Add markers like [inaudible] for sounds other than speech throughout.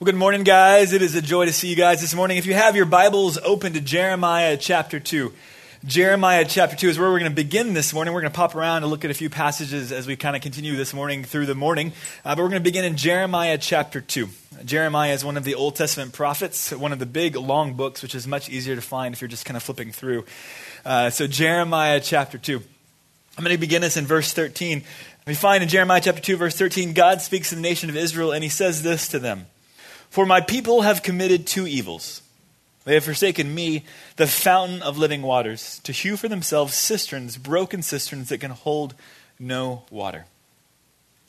Well, good morning, guys. It is a joy to see you guys this morning. If you have your Bibles open to Jeremiah chapter 2, Jeremiah chapter 2 is where we're going to begin this morning. We're going to pop around and look at a few passages as we kind of continue this morning through the morning. Uh, but we're going to begin in Jeremiah chapter 2. Jeremiah is one of the Old Testament prophets, one of the big, long books, which is much easier to find if you're just kind of flipping through. Uh, so, Jeremiah chapter 2. I'm going to begin this in verse 13. We find in Jeremiah chapter 2, verse 13, God speaks to the nation of Israel, and he says this to them. For my people have committed two evils. They have forsaken me, the fountain of living waters, to hew for themselves cisterns, broken cisterns that can hold no water.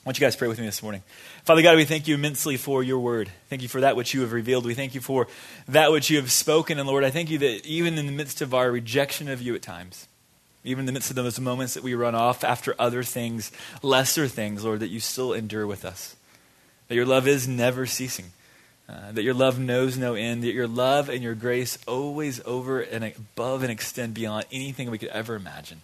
I want you guys pray with me this morning. Father God, we thank you immensely for your word. Thank you for that which you have revealed. We thank you for that which you have spoken. And Lord, I thank you that even in the midst of our rejection of you at times, even in the midst of those moments that we run off after other things, lesser things, Lord, that you still endure with us. That your love is never ceasing. Uh, that your love knows no end, that your love and your grace always over and above and extend beyond anything we could ever imagine.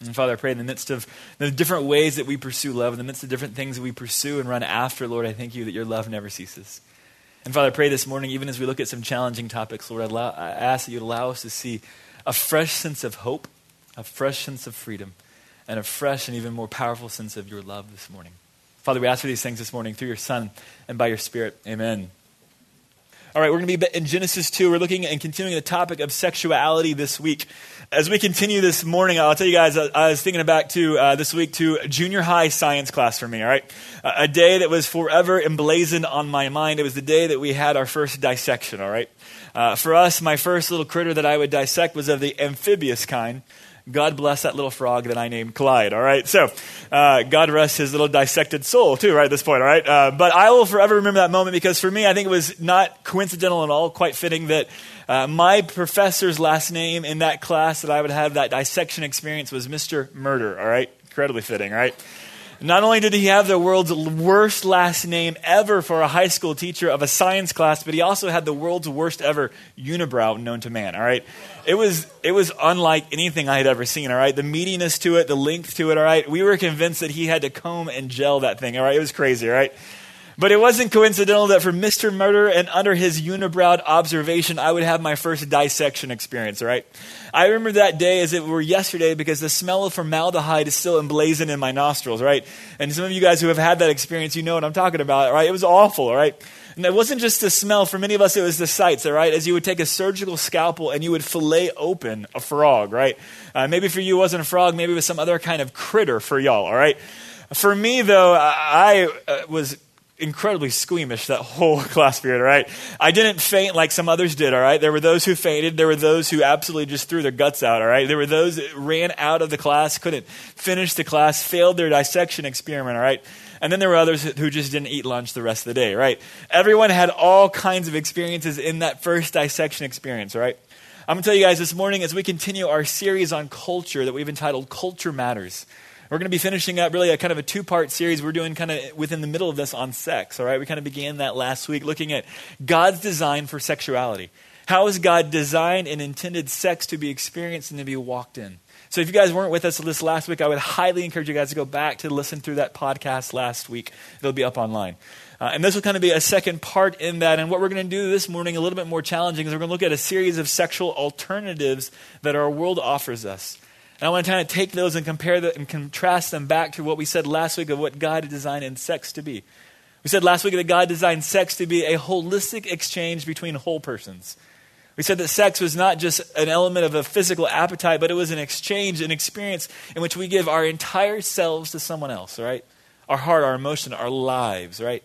And Father, I pray in the midst of the different ways that we pursue love, in the midst of different things that we pursue and run after, Lord, I thank you that your love never ceases. And Father, I pray this morning, even as we look at some challenging topics, Lord, I, allow, I ask that you'd allow us to see a fresh sense of hope, a fresh sense of freedom, and a fresh and even more powerful sense of your love this morning. Father, we ask for these things this morning through your Son and by your Spirit. Amen. All right, we're going to be in Genesis 2. We're looking and continuing the topic of sexuality this week. As we continue this morning, I'll tell you guys, I was thinking back to uh, this week to junior high science class for me, all right? a day that was forever emblazoned on my mind. It was the day that we had our first dissection, all right? Uh, for us, my first little critter that I would dissect was of the amphibious kind. God bless that little frog that I named Clyde, all right? So, uh, God rest his little dissected soul, too, right at this point, all right? Uh, but I will forever remember that moment because for me, I think it was not coincidental at all, quite fitting that uh, my professor's last name in that class that I would have that dissection experience was Mr. Murder, all right? Incredibly fitting, all right? Not only did he have the world's worst last name ever for a high school teacher of a science class, but he also had the world's worst ever unibrow known to man, all right? It was, it was unlike anything I had ever seen, all right? The meatiness to it, the length to it, all right? We were convinced that he had to comb and gel that thing, all right? It was crazy, all right? But it wasn't coincidental that for Mr. Murder and under his unibrowed observation, I would have my first dissection experience, right? I remember that day as it were yesterday because the smell of formaldehyde is still emblazoned in my nostrils, right? And some of you guys who have had that experience, you know what I'm talking about, right? It was awful, right? And it wasn't just the smell. For many of us, it was the sights, all right? As you would take a surgical scalpel and you would fillet open a frog, right? Uh, maybe for you it wasn't a frog, maybe it was some other kind of critter for y'all, all right? For me, though, I uh, was incredibly squeamish that whole [laughs] class period, all right? I didn't faint like some others did, all right? There were those who fainted. There were those who absolutely just threw their guts out, all right? There were those that ran out of the class, couldn't finish the class, failed their dissection experiment, all right? And then there were others who just didn't eat lunch the rest of the day, right? Everyone had all kinds of experiences in that first dissection experience, right? I'm going to tell you guys this morning as we continue our series on culture that we've entitled Culture Matters. We're going to be finishing up really a kind of a two part series we're doing kind of within the middle of this on sex, all right? We kind of began that last week looking at God's design for sexuality. How has God designed and intended sex to be experienced and to be walked in? So if you guys weren't with us this last week, I would highly encourage you guys to go back to listen through that podcast last week. It'll be up online. Uh, and this will kind of be a second part in that. And what we're going to do this morning, a little bit more challenging, is we're going to look at a series of sexual alternatives that our world offers us. And I want to kind of take those and compare them and contrast them back to what we said last week of what God designed sex to be. We said last week that God designed sex to be a holistic exchange between whole persons. We said that sex was not just an element of a physical appetite, but it was an exchange, an experience in which we give our entire selves to someone else, right? Our heart, our emotion, our lives, right?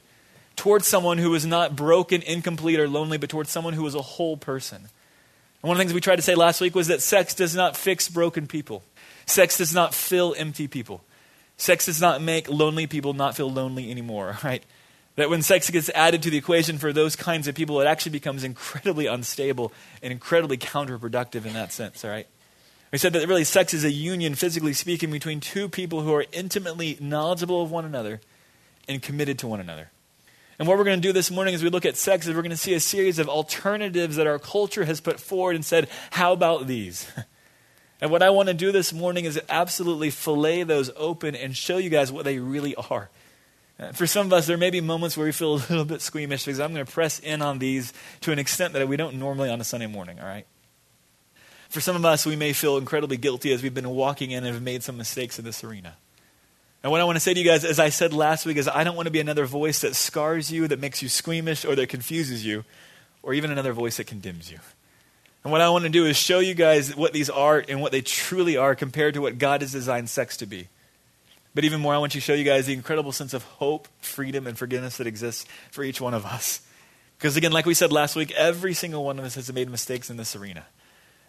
Towards someone who was not broken, incomplete, or lonely, but towards someone who was a whole person. And one of the things we tried to say last week was that sex does not fix broken people. Sex does not fill empty people. Sex does not make lonely people not feel lonely anymore, [laughs] right? That when sex gets added to the equation for those kinds of people, it actually becomes incredibly unstable and incredibly counterproductive in that sense, all right? We said that really sex is a union, physically speaking, between two people who are intimately knowledgeable of one another and committed to one another. And what we're going to do this morning as we look at sex is we're going to see a series of alternatives that our culture has put forward and said, how about these? [laughs] and what I want to do this morning is absolutely fillet those open and show you guys what they really are. Uh, for some of us, there may be moments where we feel [laughs] a little bit squeamish because I'm going to press in on these to an extent that we don't normally on a Sunday morning, all right? For some of us, we may feel incredibly guilty as we've been walking in and have made some mistakes in this arena. And what I want to say to you guys, as I said last week, is I don't want to be another voice that scars you, that makes you squeamish, or that confuses you, or even another voice that condemns you. And what I want to do is show you guys what these are and what they truly are compared to what God has designed sex to be. But even more, I want to show you guys the incredible sense of hope, freedom, and forgiveness that exists for each one of us. Because again, like we said last week, every single one of us has made mistakes in this arena.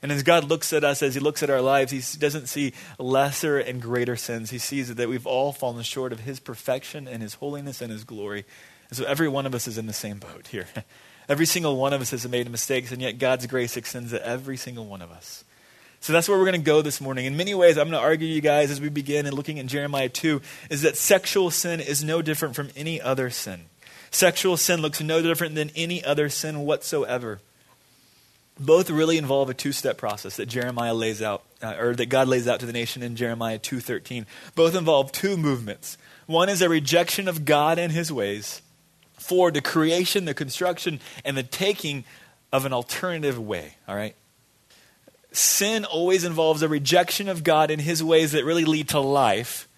And as God looks at us, as He looks at our lives, He doesn't see lesser and greater sins. He sees that we've all fallen short of His perfection and His holiness and His glory. And so every one of us is in the same boat here. [laughs] Every single one of us has made mistakes, and yet God's grace extends to every single one of us. So that's where we're going to go this morning. In many ways, I'm going to argue you guys as we begin and looking at Jeremiah 2 is that sexual sin is no different from any other sin. Sexual sin looks no different than any other sin whatsoever both really involve a two-step process that Jeremiah lays out, uh, or that God lays out to the nation in Jeremiah 2.13. Both involve two movements. One is a rejection of God and his ways for the creation, the construction, and the taking of an alternative way, all right? Sin always involves a rejection of God and his ways that really lead to life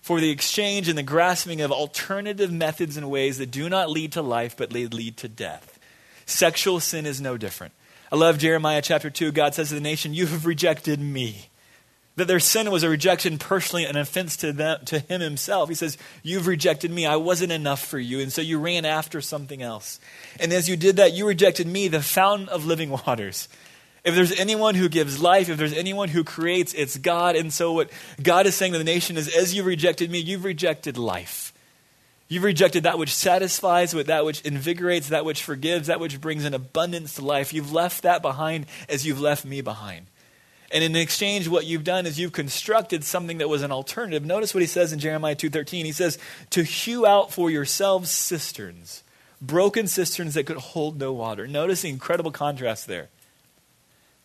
for the exchange and the grasping of alternative methods and ways that do not lead to life but lead to death. Sexual sin is no different. I love Jeremiah chapter 2. God says to the nation, You have rejected me. That their sin was a rejection personally, an offense to, them, to him himself. He says, You've rejected me. I wasn't enough for you. And so you ran after something else. And as you did that, you rejected me, the fountain of living waters. If there's anyone who gives life, if there's anyone who creates, it's God. And so what God is saying to the nation is, As you rejected me, you've rejected life. You've rejected that which satisfies, with that which invigorates, that which forgives, that which brings an abundance to life. You've left that behind as you've left me behind. And in exchange, what you've done is you've constructed something that was an alternative. Notice what he says in Jeremiah 2.13. He says, to hew out for yourselves cisterns, broken cisterns that could hold no water. Notice the incredible contrast there.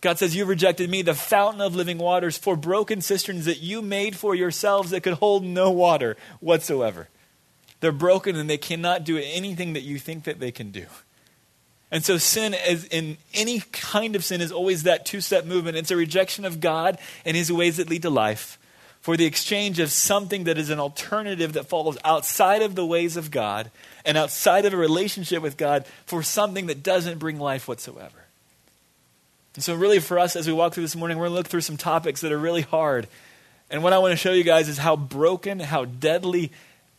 God says, You've rejected me, the fountain of living waters, for broken cisterns that you made for yourselves that could hold no water whatsoever. They're broken and they cannot do anything that you think that they can do. And so, sin, is in any kind of sin, is always that two step movement. It's a rejection of God and his ways that lead to life for the exchange of something that is an alternative that falls outside of the ways of God and outside of a relationship with God for something that doesn't bring life whatsoever. And so, really, for us, as we walk through this morning, we're going to look through some topics that are really hard. And what I want to show you guys is how broken, how deadly,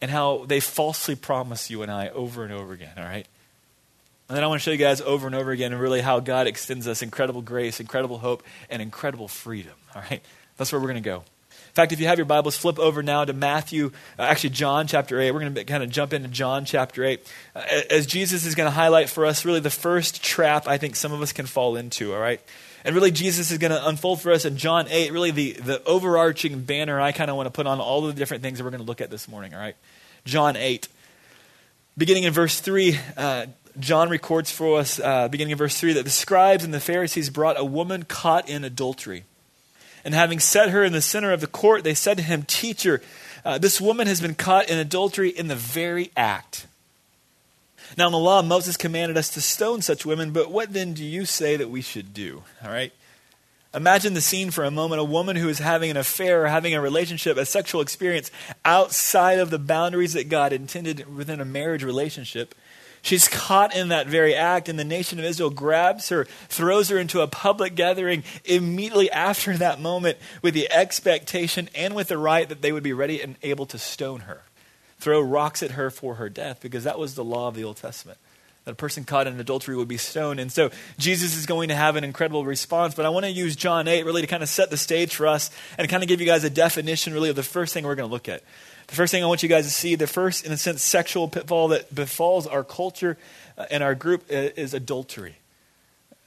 and how they falsely promise you and I over and over again, all right? And then I want to show you guys over and over again, and really how God extends us incredible grace, incredible hope, and incredible freedom, all right? That's where we're going to go. In fact, if you have your Bibles, flip over now to Matthew, uh, actually, John chapter 8. We're going to kind of jump into John chapter 8. Uh, as Jesus is going to highlight for us really the first trap I think some of us can fall into, all right? And really, Jesus is going to unfold for us in John 8, really the, the overarching banner I kind of want to put on all of the different things that we're going to look at this morning, all right? John 8. Beginning in verse 3, uh, John records for us, uh, beginning in verse 3, that the scribes and the Pharisees brought a woman caught in adultery. And having set her in the center of the court, they said to him, Teacher, uh, this woman has been caught in adultery in the very act. Now, in the law, Moses commanded us to stone such women, but what then do you say that we should do? All right? Imagine the scene for a moment a woman who is having an affair or having a relationship, a sexual experience outside of the boundaries that God intended within a marriage relationship. She's caught in that very act, and the nation of Israel grabs her, throws her into a public gathering immediately after that moment with the expectation and with the right that they would be ready and able to stone her throw rocks at her for her death because that was the law of the Old Testament. That a person caught in adultery would be stoned. And so Jesus is going to have an incredible response. But I want to use John 8 really to kind of set the stage for us and kind of give you guys a definition really of the first thing we're going to look at. The first thing I want you guys to see, the first, in a sense, sexual pitfall that befalls our culture uh, and our group uh, is adultery.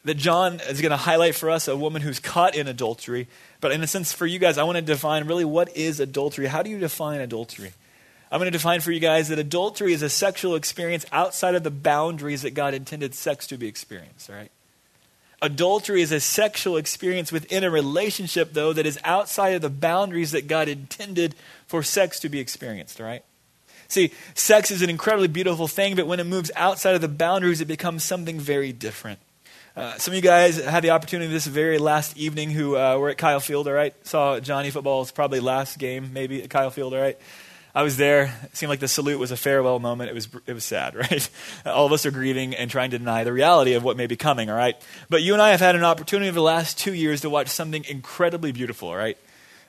That John is going to highlight for us a woman who's caught in adultery. But in a sense, for you guys, I want to define really what is adultery. How do you define adultery? I'm going to define for you guys that adultery is a sexual experience outside of the boundaries that God intended sex to be experienced, all right? Adultery is a sexual experience within a relationship, though, that is outside of the boundaries that God intended for sex to be experienced, all right? See, sex is an incredibly beautiful thing, but when it moves outside of the boundaries, it becomes something very different. Uh, some of you guys had the opportunity this very last evening who uh, were at Kyle Field, all right? Saw Johnny football's probably last game, maybe at Kyle Field, all right? I was there. It seemed like the salute was a farewell moment. It was, it was sad, [laughs] right? All of us are grieving and trying to deny the reality of what may be coming, all right? But you and I have had an opportunity over the last two years to watch something incredibly beautiful, all right?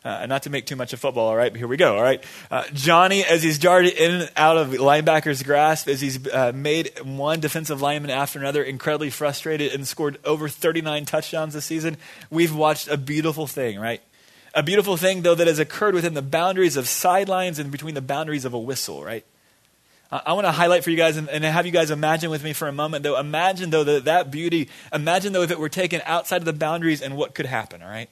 Uh, not to make too much of football, all right, but here we go, all right? Uh, Johnny, as he's darted in and out of linebacker's grasp, as he's uh, made one defensive lineman after another incredibly frustrated and scored over 39 touchdowns this season, we've watched a beautiful thing, right? A beautiful thing, though, that has occurred within the boundaries of sidelines and between the boundaries of a whistle, right? I want to highlight for you guys and, and, have you guys imagine with me for a moment, though. Imagine, though, that, that beauty, imagine, though, if it were taken outside of the boundaries and what could happen, all right?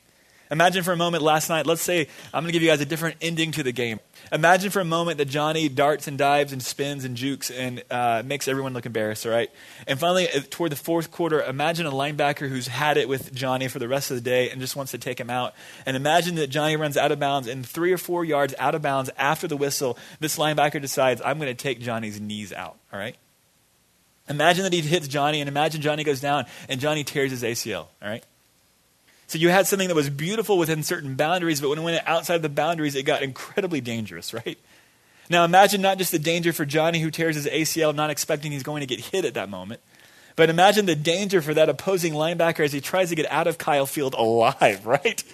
Imagine for a moment last night, let's say I'm going to give you guys a different ending to the game. Imagine for a moment that Johnny darts and dives and spins and jukes and uh, makes everyone look embarrassed, all right? And finally, uh, toward the fourth quarter, imagine a linebacker who's had it with Johnny for the rest of the day and just wants to take him out. And imagine that Johnny runs out of bounds and three or four yards out of bounds after the whistle, this linebacker decides, I'm going to take Johnny's knees out, all right? Imagine that he hits Johnny and imagine Johnny goes down and Johnny tears his ACL, all right? So you had something that was beautiful within certain boundaries, but when it went outside the boundaries, it got incredibly dangerous, right? Now imagine not just the danger for Johnny who tears his ACL, not expecting he's going to get hit at that moment, but imagine the danger for that opposing linebacker as he tries to get out of Kyle Field alive, [laughs] right?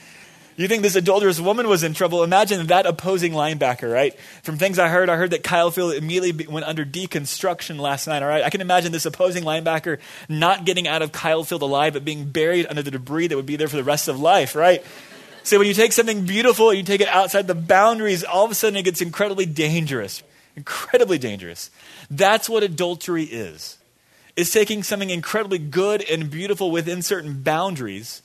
You think this adulterous woman was in trouble? Imagine that opposing linebacker, right? From things I heard, I heard that Kyle Field immediately went under deconstruction last night, all right? I can imagine this opposing linebacker not getting out of Kyle Field alive, but being buried under the debris that would be there for the rest of life, right? So when you take something beautiful and you take it outside the boundaries, all of a sudden it gets incredibly dangerous. Incredibly dangerous. That's what adultery is. It's taking something incredibly good and beautiful within certain boundaries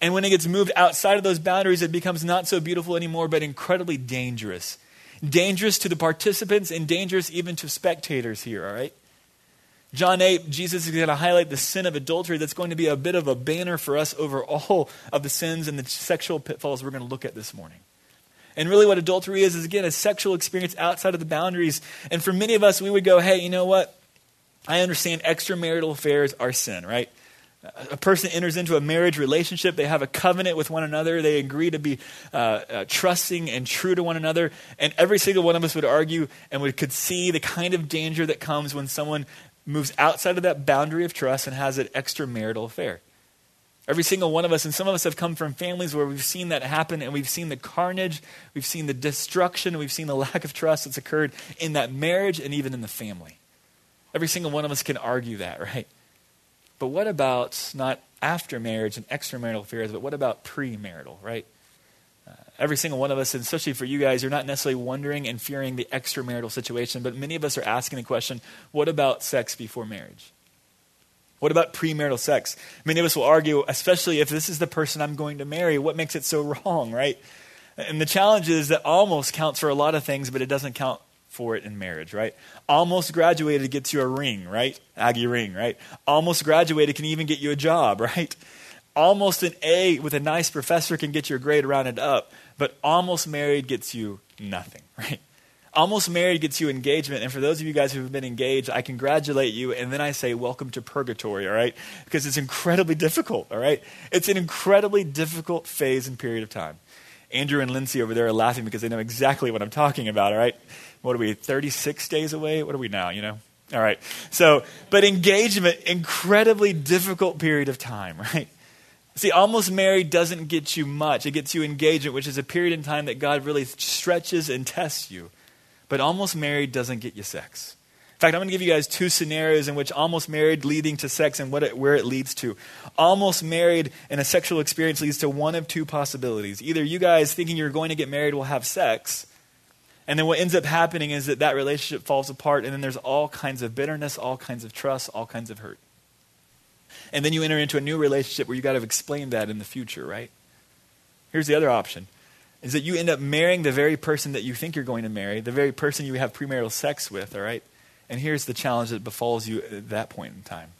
and when it gets moved outside of those boundaries, it becomes not so beautiful anymore, but incredibly dangerous. Dangerous to the participants and dangerous even to spectators here, all right? John 8, Jesus is going to highlight the sin of adultery that's going to be a bit of a banner for us over all of the sins and the sexual pitfalls we're going to look at this morning. And really, what adultery is, is again a sexual experience outside of the boundaries. And for many of us, we would go, hey, you know what? I understand extramarital affairs are sin, right? A person enters into a marriage relationship, they have a covenant with one another, they agree to be uh, uh, trusting and true to one another, and every single one of us would argue and we could see the kind of danger that comes when someone moves outside of that boundary of trust and has an extramarital affair. Every single one of us, and some of us have come from families where we've seen that happen, and we've seen the carnage, we've seen the destruction, we've seen the [laughs] lack of trust that's occurred in that marriage and even in the family. Every single one of us can argue that, right? But what about not after marriage and extramarital affairs, but what about premarital, right? Uh, every single one of us, and especially for you guys, you're not necessarily wondering and fearing the extramarital situation, but many of us are asking the question what about sex before marriage? What about premarital sex? Many of us will argue, especially if this is the person I'm going to marry, what makes it so [laughs] wrong, right? And the challenge is that almost counts for a lot of things, but it doesn't count for it in marriage, right? Almost graduated gets you a ring, right? Aggie ring, right? Almost graduated can even get you a job, [laughs] right? Almost an A with a nice professor can get your grade rounded up, but almost married gets you nothing, [laughs] right? Almost married gets you engagement. And for those of you guys who have been engaged, I congratulate you. And then I say, welcome to purgatory, all right? Because it's incredibly difficult, all right? It's an incredibly difficult phase and period of time. Andrew and Lindsay over there are laughing because they know exactly what I'm talking about, all right? what are we, 36 days away? What are we now, you know? All right. So, but engagement, incredibly difficult period of time, [laughs] right? See, almost married doesn't get you much. It gets you engagement, which is a period in time that God really stretches and tests you. But almost married doesn't get you sex. In fact, I'm going to give you guys two scenarios in which almost married leading to sex and what it, where it leads to. Almost married in a sexual experience leads to one of two possibilities. Either you guys thinking you're going to get married will have sex, and then what ends up happening is that that relationship falls apart, and then there's all kinds of bitterness, all kinds of trust, all kinds of hurt. And then you enter into a new relationship where you got to explain that in the future, right? Here's the other option is that you end up marrying the very person that you think you're going to marry, the very person you have premarital sex with, all right? And here's the challenge that befalls you at that point in time.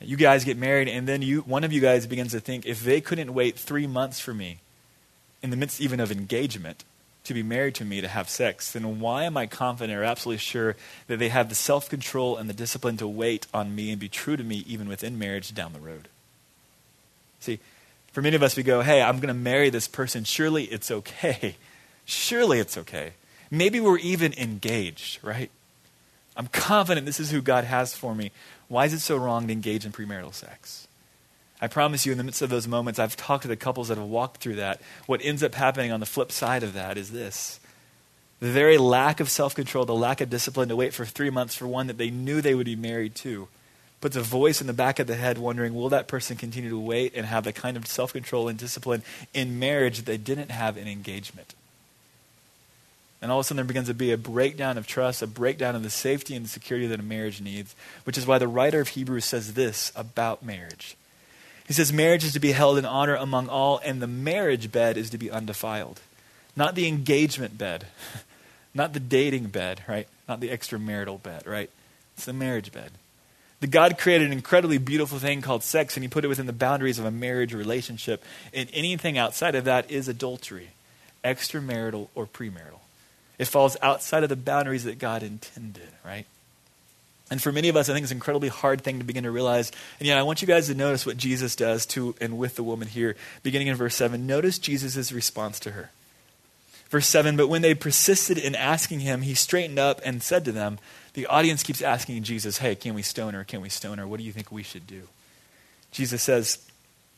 You guys get married, and then you, one of you guys begins to think if they couldn't wait three months for me, in the midst even of engagement, to be married to me to have sex, then why am I confident or absolutely sure that they have the self control and the discipline to wait on me and be true to me even within marriage down the road? See, for many of us, we go, hey, I'm going to marry this person. Surely it's okay. Surely it's okay. Maybe we're even engaged, right? I'm confident this is who God has for me. Why is it so wrong to engage in premarital sex? I promise you, in the midst of those moments, I've talked to the couples that have walked through that. What ends up happening on the flip side of that is this the very lack of self control, the lack of discipline to wait for three months for one that they knew they would be married to, puts a voice in the back of the head wondering, will that person continue to wait and have the kind of self control and discipline in marriage that they didn't have in engagement? And all of a sudden, there begins to be a breakdown of trust, a breakdown of the safety and the security that a marriage needs, which is why the writer of Hebrews says this about marriage. He says, Marriage is to be held in honor among all, and the marriage bed is to be undefiled. Not the engagement bed, [laughs] not the dating bed, right? Not the extramarital bed, right? It's the marriage bed. The God created an incredibly beautiful thing called sex, and He put it within the boundaries of a marriage relationship. And anything outside of that is adultery, extramarital or premarital. It falls outside of the boundaries that God intended, right? And for many of us, I think it's an incredibly hard thing to begin to realize. And yet, I want you guys to notice what Jesus does to and with the woman here, beginning in verse 7. Notice Jesus' response to her. Verse 7 But when they persisted in asking him, he straightened up and said to them, The audience keeps asking Jesus, Hey, can we stone her? Can we stone her? What do you think we should do? Jesus says,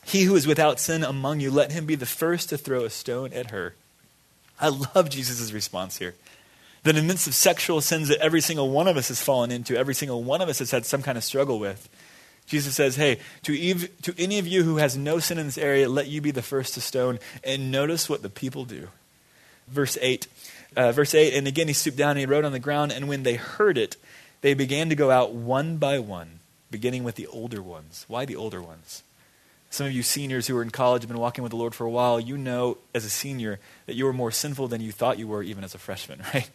He who is without sin among you, let him be the first to throw a stone at her. I love Jesus' response here that in the midst of sexual sins that every single one of us has fallen into, every single one of us has had some kind of struggle with, Jesus says, Hey, to, Eve, to any of you who has no sin in this area, let you be the first to stone. And notice what the people do. Verse 8. Uh, verse 8, and again he stooped down and he wrote on the ground, and when they heard it, they began to go out one by one, beginning with the older ones. Why the older ones? Some of you seniors who are in college have been walking with the Lord for a while, you know as a senior that you were more sinful than you thought you were even as a freshman, [laughs] right?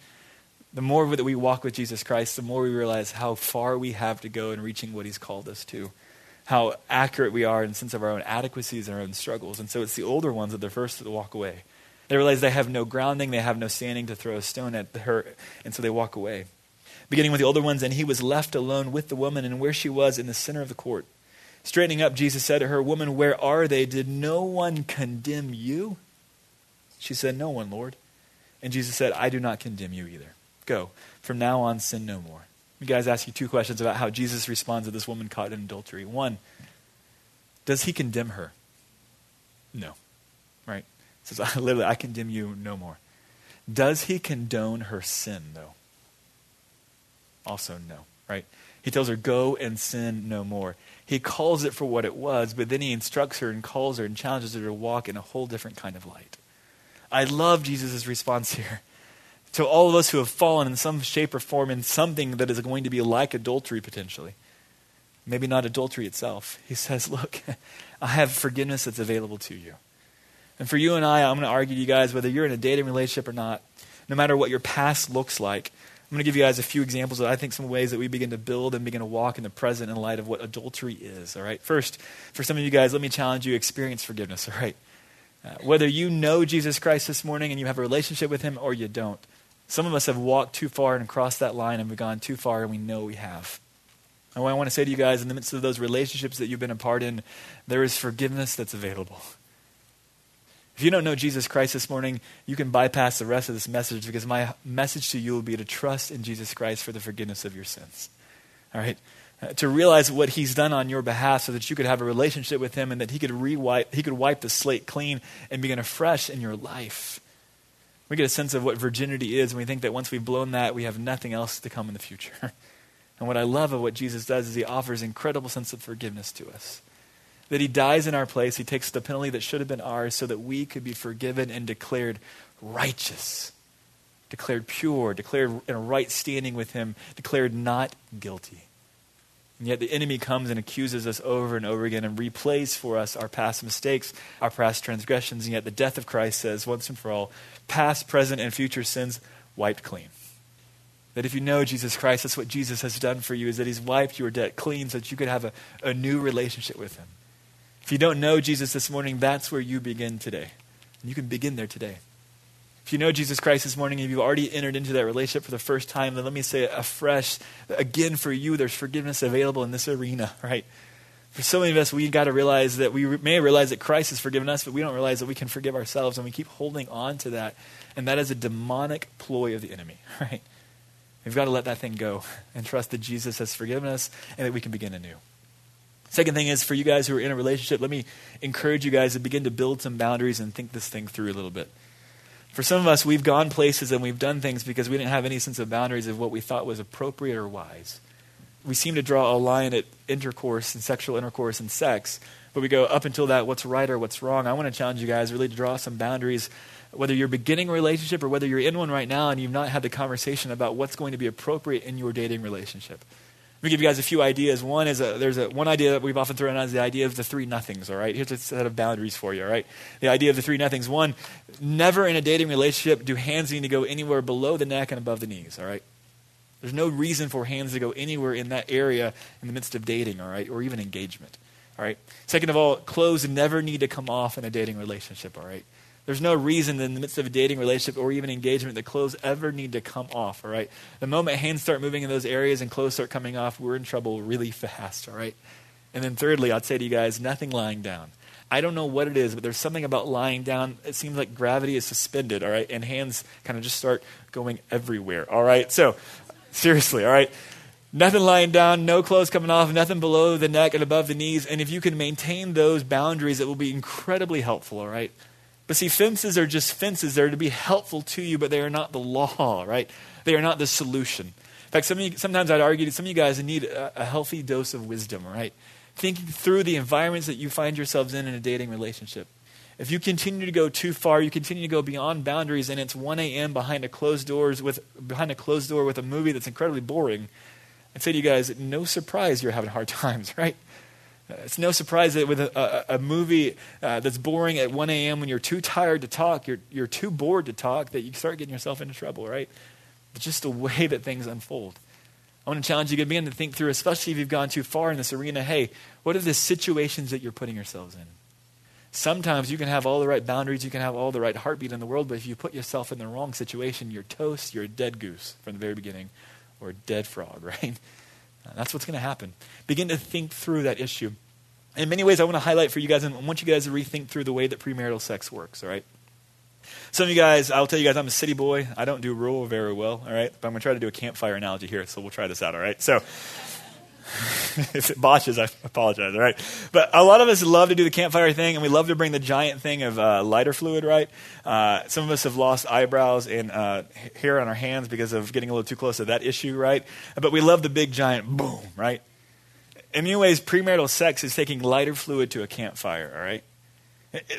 the more that we walk with Jesus Christ, the more we realize how far we have to go in reaching what He's called us to, how accurate we are in the sense of our own adequacies and our own struggles. And so it's the older ones that are first to walk away. They realize they have no grounding, they have no standing to throw a stone at her, and so they walk away. Beginning with the older ones, and he was left alone with the woman, and where she was in the center of the court. Straightening up, Jesus said to her, Woman, where are they? Did no one condemn you? She said, No one, Lord. And Jesus said, I do not condemn you either. Go. From now on, sin no more. You guys ask you two questions about how Jesus responds to this woman caught in adultery. One, does he condemn her? No. Right? He says, [laughs] literally, I condemn you no more. Does he condone her sin, though? Also, no. Right? He tells her, go and sin no more. He calls it for what it was, but then he instructs her and calls her and challenges her to walk in a whole different kind of light. I love Jesus' response [laughs] here to all of us who have fallen in some shape or form in something that is going to be like adultery potentially. Maybe not adultery itself. He says, Look, [laughs] I have forgiveness that's available to you. And for you and I, I'm going to argue to you guys whether you're in a dating relationship or not, no matter what your past looks like, I'm going to give you guys a few examples of, I think, some ways that we begin to build and begin to walk in the present in light of what adultery is. All right? First, for some of you guys, let me challenge you experience forgiveness. All right? Uh, whether you know Jesus Christ this morning and you have a relationship with him or you don't, some of us have walked too far and crossed that line and we've gone too far, and we know we have. And what I want to say to you guys, in the midst of those relationships that you've been a part in, there is forgiveness that's available. If you don't know Jesus Christ this morning, you can bypass the rest of this message because my message to you will be to trust in Jesus Christ for the forgiveness of your sins. All right? Uh, to realize what he's done on your behalf so that you could have a relationship with him and that he could rewipe he could wipe the slate clean and begin afresh in your life we get a sense of what virginity is, and we think that once we've blown that, we have nothing else to come in the future. [laughs] and what I love of what Jesus does is he offers incredible sense of forgiveness to us. That he dies in our place, he takes the penalty that should have been ours so that we could be forgiven and declared righteous, declared pure, declared in a right standing with him, declared not guilty. And yet the enemy comes and accuses us over and over again and replays for us our past mistakes, our past transgressions. And yet the death of Christ says, once and for all, past, present, and future sins wiped clean. That if you know Jesus Christ, that's what Jesus has done for you, is that he's wiped your debt clean so that you could have a, a new relationship with him. If you don't know Jesus this morning, that's where you begin today. And you can begin there today. If you know Jesus Christ this morning, if you've already entered into that relationship for the first time, then let me say afresh, again, for you, there's forgiveness available in this arena, [laughs] right? For so many of us, we got to realize that we may realize that Christ has forgiven us, but we don't realize that we can forgive ourselves, and we keep holding on to that. And that is a demonic ploy of the enemy, [laughs] right? We've got to let that thing go [laughs] and trust that Jesus has forgiven us and that we can begin anew. Second thing is for you guys who are in a relationship, let me encourage you guys to begin to build some boundaries and think this thing through a little bit. For some of us, we've gone places and we've done things because we didn't have any sense of boundaries of what we thought was appropriate or wise we seem to draw a line at intercourse and sexual intercourse and sex, but we go up until that, what's right or what's wrong. I want to challenge you guys really to draw some boundaries, whether you're beginning a relationship or whether you're in one right now and you've not had the conversation about what's going to be appropriate in your dating relationship. Let me give you guys a few ideas. One is a, there's a, one idea that we've often thrown out is the idea of the three nothings. All right, here's a set of boundaries for you. All right, the idea of the three nothings. One, never in a dating relationship do hands need to go anywhere below the neck and above the knees. All right, there's no reason for hands to go anywhere in that area in the midst of dating, all right, or even engagement. All right. Second of all, clothes never need to come off in a dating relationship, all right? There's no reason in the midst of a dating relationship or even engagement that clothes ever need to come off, all right? The moment hands start moving in those areas and clothes start coming off, we're in trouble really fast, all right? And then thirdly, I'd say to you guys, nothing lying down. I don't know what it is, but there's something about lying down. It seems like gravity is suspended, all right? And hands kind of just start going everywhere, all right? So Seriously, all right? Nothing lying down, no clothes coming off, nothing below the neck and above the knees. And if you can maintain those boundaries, it will be incredibly helpful, all right? But see, fences are just fences. They're to be helpful to you, but they are not the law, right? They are not the solution. In fact, some you, sometimes I'd argue that some of you guys need a, a healthy dose of wisdom, right? Thinking through the environments that you find yourselves in in a dating relationship. If you continue to go too far, you continue to go beyond boundaries, and it's 1 a.m. behind a closed doors with behind a closed door with a movie that's incredibly boring. I'd say to you guys, no surprise you're having hard [laughs] times, right? It's no surprise that with a, a, a movie uh, that's boring at 1 a.m. when you're too tired to talk, you're, you're too bored to talk, that you start getting yourself into trouble, right? But just the way that things unfold. I want to challenge you to begin to think through, especially if you've gone too far in this arena. Hey, what are the situations that you're putting yourselves in? Sometimes you can have all the right boundaries, you can have all the right heartbeat in the world, but if you put yourself in the wrong situation, you're toast, you're a dead goose from the very beginning, or a dead frog, [laughs] right? That's what's going to happen. Begin to think through that issue. In many ways, I want to highlight for you guys, and I want you guys to rethink through the way that premarital sex works, all right? Some of you guys, I'll tell you guys, I'm a city boy. I don't do rural very well, all right? But I'm going to try to do a campfire analogy here, so we'll try this out, all right? So, [laughs] if it botches, I apologize, all right? But a lot of us love to do the campfire thing, and we love to bring the giant thing of uh, lighter fluid, right? Uh, some of us have lost eyebrows and uh, hair on our hands because of getting a little too close to that issue, right? But we love the big giant boom, right? In many ways, premarital sex is taking lighter fluid to a campfire, all right?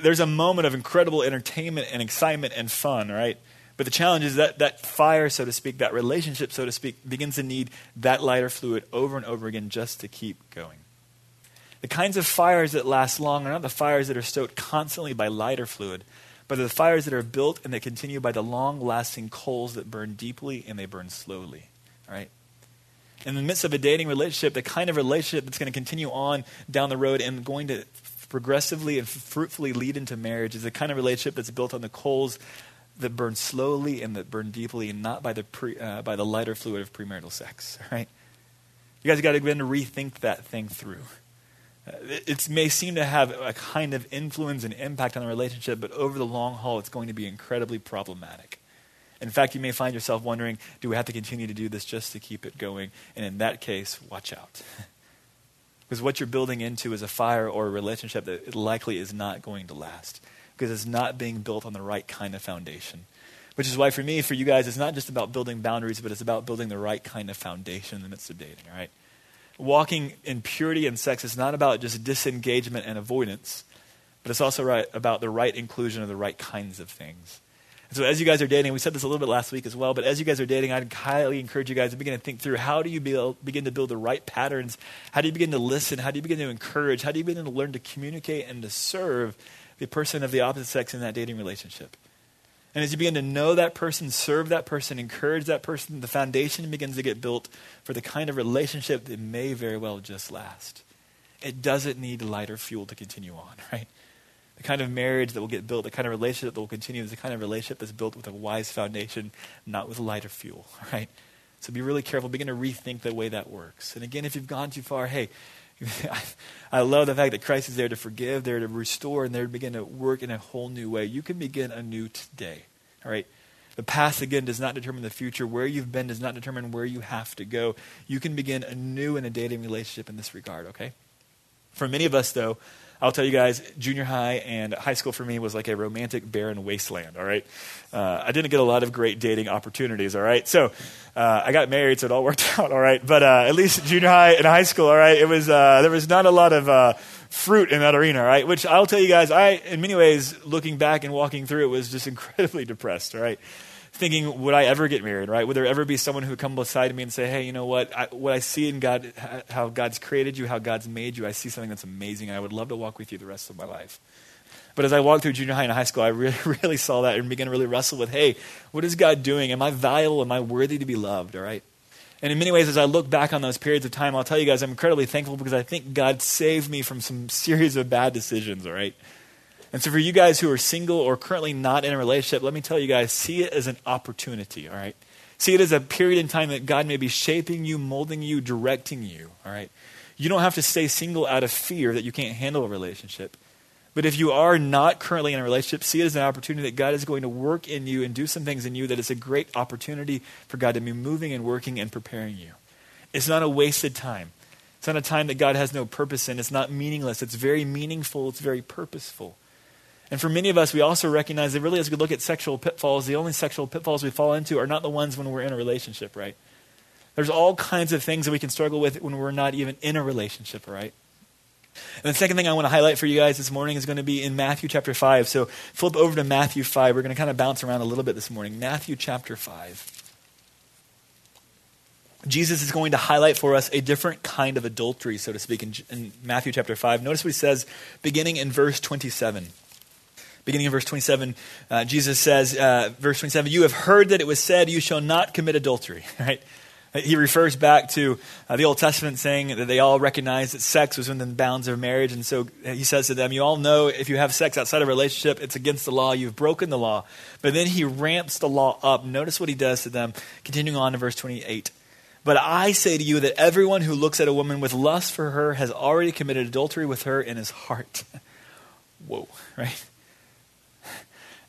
There's a moment of incredible entertainment and excitement and fun, right? But the challenge is that that fire, so to speak, that relationship, so to speak, begins to need that lighter fluid over and over again just to keep going. The kinds of fires that last long are not the fires that are stoked constantly by lighter fluid, but the fires that are built and that continue by the long lasting coals that burn deeply and they burn slowly. All right? In the midst of a dating relationship, the kind of relationship that's going to continue on down the road and going to progressively and fruitfully lead into marriage is the kind of relationship that's built on the coals that burn slowly and that burn deeply and not by the, pre, uh, by the lighter fluid of premarital sex, [laughs] right? You guys got to begin to rethink that thing through. Uh, it, it may seem to have a kind of influence and impact on the relationship, but over the long haul, it's going to be incredibly problematic. In fact, you may find yourself wondering, do we have to continue to do this just to keep it going? And in that case, watch out. [laughs] because what you're building into is a fire or a relationship that likely is not going to last because it's not being built on the right kind of foundation. Which is why, for me, for you guys, it's not just about building boundaries, but it's about building the right kind of foundation in the midst of dating, right? Walking in purity and sex is not about just disengagement and avoidance, but it's also right about the right inclusion of the right kinds of things. And so, as you guys are dating, we said this a little bit last week as well, but as you guys are dating, I'd highly encourage you guys to begin to think through how do you build, begin to build the right patterns? How do you begin to listen? How do you begin to encourage? How do you begin to learn to communicate and to serve the person of the opposite sex in that dating relationship. And as you begin to know that person, serve that person, encourage that person, the foundation begins to get built for the kind of relationship that may very well just last. It doesn't need lighter fuel to continue on, [laughs] right? The kind of marriage that will get built, the kind of relationship that will continue, is the kind of relationship that's built with a wise foundation, not with lighter fuel, [laughs] right? So be really careful. Begin to rethink the way that works. And again, if you've gone too far, hey, [laughs] I love the fact that Christ is there to forgive, there to restore, and there to begin to work in a whole new way. You can begin anew today. All right? The past, again, does not determine the future. Where you've been does not determine where you have to go. You can begin anew in a dating relationship in this regard, okay? For many of us, though, I'll tell you guys, junior high and high school for me was like a romantic barren wasteland, all right? Uh, I didn't get a lot of great dating opportunities, all right? So uh, I got married, so it all [laughs] worked out, all right? But uh, at least junior high and high school, all right, it was, uh, there was not a lot of uh, fruit in that arena, all right? Which I'll tell you guys, I, in many ways, looking back and walking through it, was just [laughs] incredibly depressed, all right? Thinking, would I ever get married, right? Would there ever be someone who would come beside me and say, hey, you know what? I, what I see in God, how God's created you, how God's made you, I see something that's amazing, and I would love to walk with you the rest of my life. But as I walked through junior high and high school, I [laughs] really, really saw that and began to really wrestle with, hey, what is God doing? Am I valuable? Am I worthy to be loved, all right? And in many ways, as I look back on those periods of time, I'll tell you guys, I'm incredibly thankful because I think God saved me from some [laughs] series of bad decisions, all right? And so, for you guys who are single or currently not in a relationship, let me tell you guys see it as an opportunity, all right? See it as a period in time that God may be shaping you, molding you, directing you, all right? You don't have to stay single out of fear that you can't handle a relationship. But if you are not currently in a relationship, see it as an opportunity that God is going to work in you and do some things in you that is a great opportunity for God to be moving and working and preparing you. It's not a wasted time. It's not a time that God has no purpose in. It's not meaningless. It's very meaningful. It's very purposeful. And for many of us, we also recognize that really, as we look at sexual pitfalls, the only sexual pitfalls we fall into are not the ones when we're in a relationship, right? There's all kinds of things that we can struggle with when we're not even in a relationship, right? And the second thing I want to highlight for you guys this morning is going to be in Matthew chapter 5. So flip over to Matthew 5. We're going to kind of bounce around a little bit this morning. Matthew chapter 5. Jesus is going to highlight for us a different kind of adultery, so to speak, in, in Matthew chapter 5. Notice what he says beginning in verse 27 beginning in verse 27, uh, Jesus says, uh, verse 27, You have heard that it was said, You shall not commit adultery. [laughs] Right? He refers back to uh, the Old Testament saying that they all recognized that sex was within the bounds of marriage. And so he says to them, You all know if you have sex outside of a relationship, it's against the law. You've broken the law. But then he ramps the law up. Notice what he does to them, continuing on to verse 28. But I say to you that everyone who looks at a woman with lust for her has already committed adultery with her in his heart. [laughs] Whoa, right?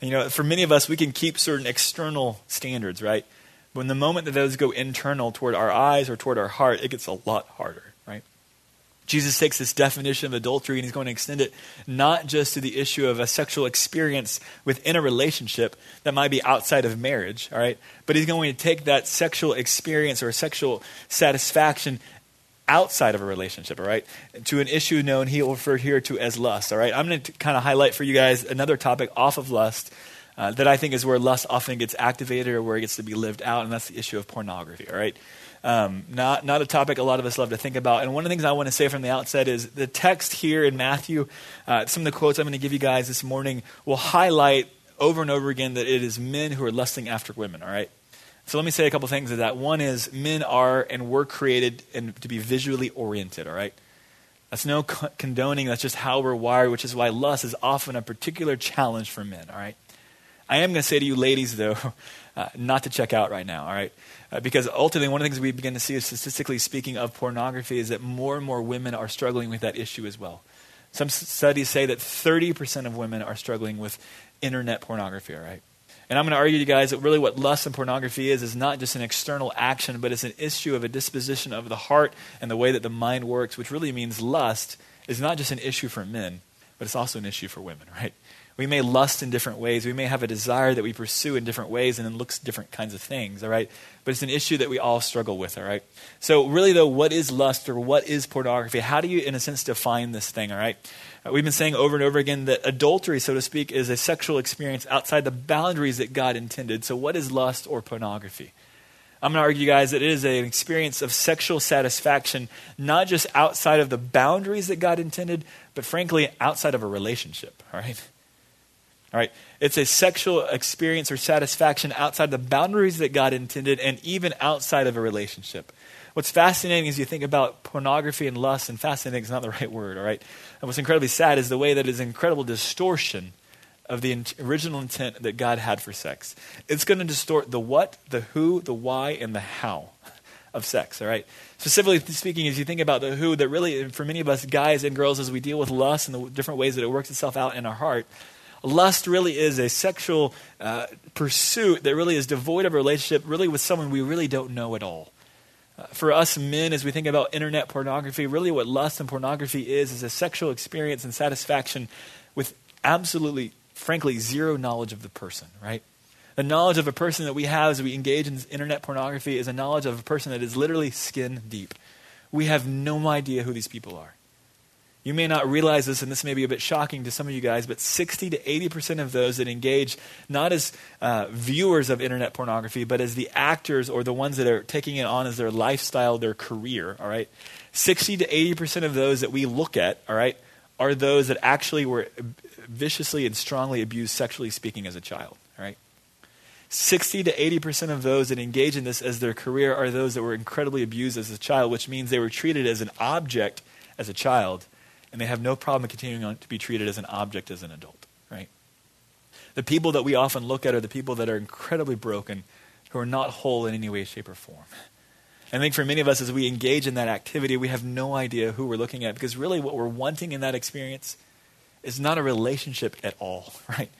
You know, for many of us, we can keep certain external standards, right? When the moment that those go internal toward our eyes or toward our heart, it gets a lot harder, right? Jesus takes this definition of adultery and he's going to extend it not just to the issue of a sexual experience within a relationship that might be outside of marriage, all right? But he's going to take that sexual experience or sexual satisfaction outside of a relationship, all right? To an issue known, he will refer here to as lust, all right? I'm going to kind of highlight for you guys another topic off of lust uh, that I think is where lust often gets activated or where it gets to be lived out, and that's the issue of pornography, all right? Um, not, not a topic a lot of us love to think about. And one of the things I want to say from the outset is the text here in Matthew, uh, some of the quotes I'm going to give you guys this morning will highlight over and over again that it is men who are lusting after women, all right? So let me say a couple things of that. One is men are and were created and to be visually oriented, all right? That's no condoning, that's just how we're wired, which is why lust is often a particular challenge for men, all right? I am going to say to you, ladies, though, [laughs] uh, not to check out right now, all right? Uh, because ultimately, one of the things we begin to see, statistically speaking, of pornography is that more and more women are struggling with that issue as well. Some studies say that 30% of women are struggling with internet pornography, all right? And I'm going to argue to you guys that really what lust and pornography is is not just an external action, but it's an issue of a disposition of the heart and the way that the mind works, which really means lust is not just an issue for men, but it's also an issue for women, [laughs] right? We may lust in different ways. We may have a desire that we pursue in different ways and then looks different kinds of things, all right? But it's an issue that we all struggle with, all right? So, really, though, what is lust or what is pornography? How do you, in a sense, define this thing, all right? We've been saying over and over again that adultery, so to speak, is a sexual experience outside the boundaries that God intended. So, what is lust or pornography? I'm going to argue, guys, that it is an experience of sexual satisfaction, not just outside of the boundaries that God intended, but frankly, outside of a relationship, all right? All right? It's a sexual experience or satisfaction outside the boundaries that God intended and even outside of a relationship. What's fascinating is you think about pornography and lust, and fascinating is not the [laughs] right word, all right? And what's incredibly sad is the way that is incredible distortion of the in- original intent that God had for sex. It's going to distort the what, the who, the why, and the how of sex, all right? Specifically speaking, as you think about the who, that really, for many of us guys and girls, as we deal with lust and the different ways that it works itself out in our heart, lust really is a sexual uh, pursuit that really is devoid of a relationship, really with someone we really don't know at all. For us men, as we think about internet pornography, really what lust and pornography is, is a sexual experience and satisfaction with absolutely, frankly, zero knowledge of the person, right? The knowledge of a person that we have as we engage in internet pornography is a knowledge of a person that is literally skin deep. We have no idea who these people are. You may not realize this, and this may be a bit shocking to some of you guys, but 60 to 80% of those that engage not as uh, viewers of internet pornography, but as the actors or the ones that are taking it on as their lifestyle, their career, all right? 60 to 80% of those that we look at, all right, are those that actually were viciously and strongly abused, sexually speaking, as a child, all right? 60 to 80% of those that engage in this as their career are those that were incredibly abused as a child, which means they were treated as an object as a child and they have no problem continuing on to be treated as an object as an adult, right? The people that we often look at are the people that are incredibly broken, who are not whole in any way, shape, or form. I think for many of us, as we engage in that activity, we have no idea who we're looking at because really what we're wanting in that experience is not a relationship at all, [laughs] right?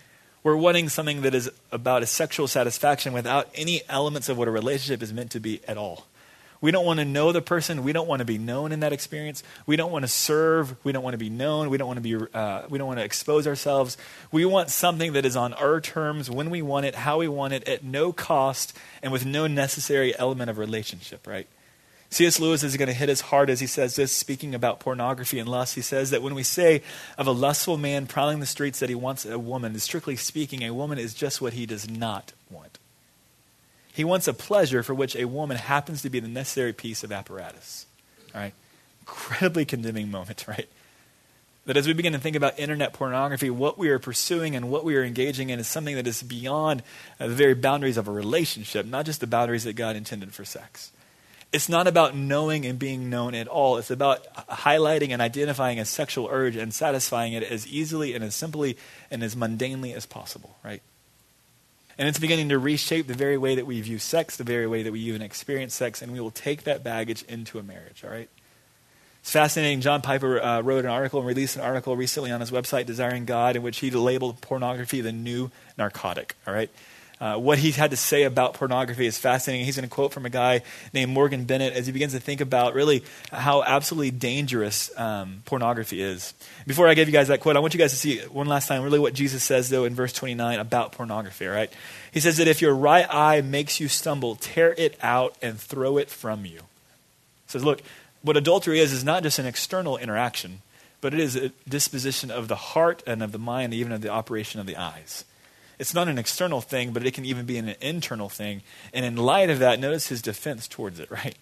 We're wanting something that is about a sexual satisfaction without any elements of what a relationship is meant to be at all. We don't want to know the person. We don't want to be known in that experience. We don't want to serve. We don't want to be known. We don't want to be. Uh, we don't want to expose ourselves. We want something that is on our terms, when we want it, how we want it, at no cost, and with no necessary element of relationship. Right? C.S. Lewis is going to hit us hard as he says this, speaking about pornography and lust. He says that when we say of a lustful man prowling the streets that he wants a woman, strictly speaking, a woman is just what he does not want. He wants a pleasure for which a woman happens to be the necessary piece of apparatus. All right? Incredibly condemning moment, [laughs] right? That as we begin to think about internet pornography, what we are pursuing and what we are engaging in is something that is beyond uh, the very boundaries of a relationship, not just the boundaries that God intended for sex. It's not about knowing and being known at all. It's about highlighting and identifying a sexual urge and satisfying it as easily and as simply and as mundanely as possible, right? And it's beginning to reshape the very way that we view sex, the very way that we even experience sex, and we will take that baggage into a marriage, all right? It's fascinating. John Piper uh, wrote an article and released an article recently on his website, Desiring God, in which he labeled pornography the new narcotic, all right? Uh, what he had to say about pornography is fascinating. He's going to quote from a guy named Morgan Bennett as he begins to think about really how absolutely dangerous um, pornography is. Before I give you guys that quote, I want you guys to see one last time really what Jesus says, though, in verse 29 about pornography, right? He says that if your right eye makes you stumble, tear it out and throw it from you. He says, look, what adultery is, is not just an external interaction, but it is a disposition of the heart and of the mind, even of the operation of the eyes. It's not an external thing, but it can even be an internal thing. And in light of that, notice his defense towards it, right?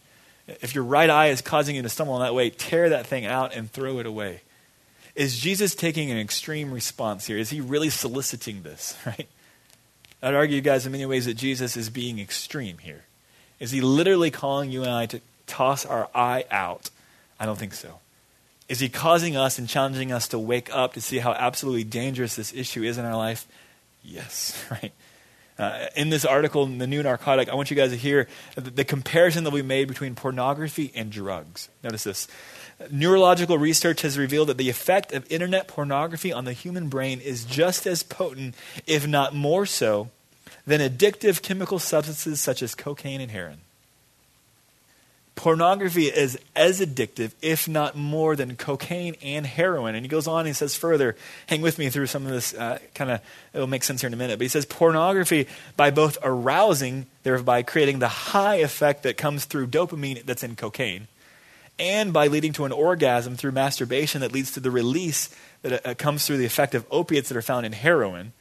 If your right eye is causing you to stumble in that way, tear that thing out and throw it away. Is Jesus taking an extreme response here? Is he really soliciting this, [laughs] right? I'd argue, guys, in many ways that Jesus is being extreme here. Is he literally calling you and I to toss our eye out? I don't think so. Is he causing us and challenging us to wake up to see how absolutely dangerous this issue is in our life? Yes, [laughs] right. Uh, in this article, in the new narcotic, I want you guys to hear the, the comparison that we made between pornography and drugs. Notice this. Neurological research has revealed that the effect of internet pornography on the human brain is just as potent, if not more so, than addictive chemical substances such as cocaine and heroin pornography is as addictive, if not more, than cocaine and heroin. And he goes on and he says further, hang with me through some of this, uh, kind of, it'll make sense here in a minute. But he says pornography, by both arousing, thereby creating the high effect that comes through dopamine that's in cocaine, and by leading to an orgasm through masturbation that leads to the release that uh, comes through the effect of opiates that are found in heroin,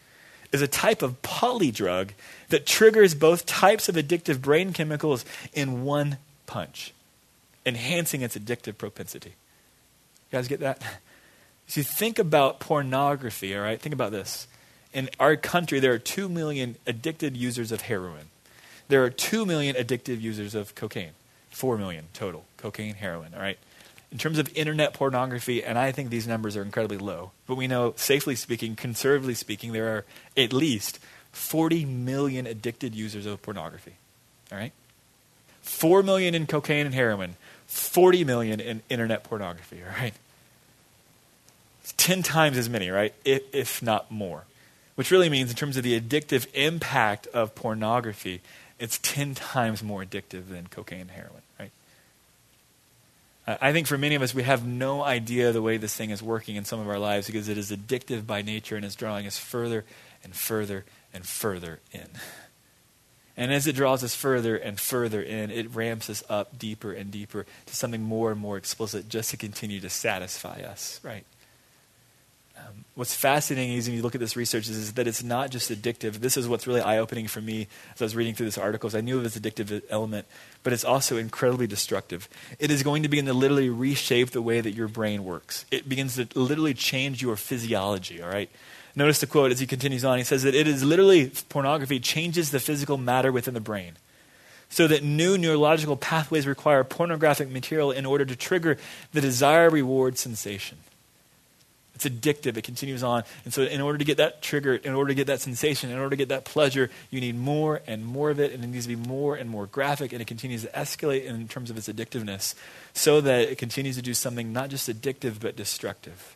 is a type of polydrug that triggers both types of addictive brain chemicals in one punch, enhancing its addictive propensity. You guys get that? [laughs] See, think about pornography, all right? Think about this. In our country, there are 2 million addicted users of heroin. There are 2 million addicted users of cocaine. 4 million total, cocaine, heroin, all right? In terms of internet pornography, and I think these numbers are incredibly low, but we know, safely speaking, conservatively speaking, there are at least 40 million addicted users of pornography, all right? 4 million in cocaine and heroin, 40 million in internet pornography, right? It's 10 times as many, right? If, if not more. Which really means, in terms of the addictive impact of pornography, it's 10 times more addictive than cocaine and heroin, right? I think for many of us, we have no idea the way this thing is working in some of our lives because it is addictive by nature and is drawing us further and further and further in. And as it draws us further and further in, it ramps us up deeper and deeper to something more and more explicit just to continue to satisfy us, right? Um, what's fascinating is when you look at this research is, is, that it's not just addictive. This is what's really eye-opening for me as I was reading through this article. I knew of its addictive element, but it's also incredibly destructive. It is going to begin to literally reshape the way that your brain works. It begins to literally change your physiology, all right? Notice the quote as he continues on. He says that it is literally, pornography changes the physical matter within the brain. So that new neurological pathways require pornographic material in order to trigger the desire reward sensation. It's addictive. It continues on. And so, in order to get that trigger, in order to get that sensation, in order to get that pleasure, you need more and more of it, and it needs to be more and more graphic, and it continues to escalate in terms of its addictiveness so that it continues to do something not just addictive but destructive.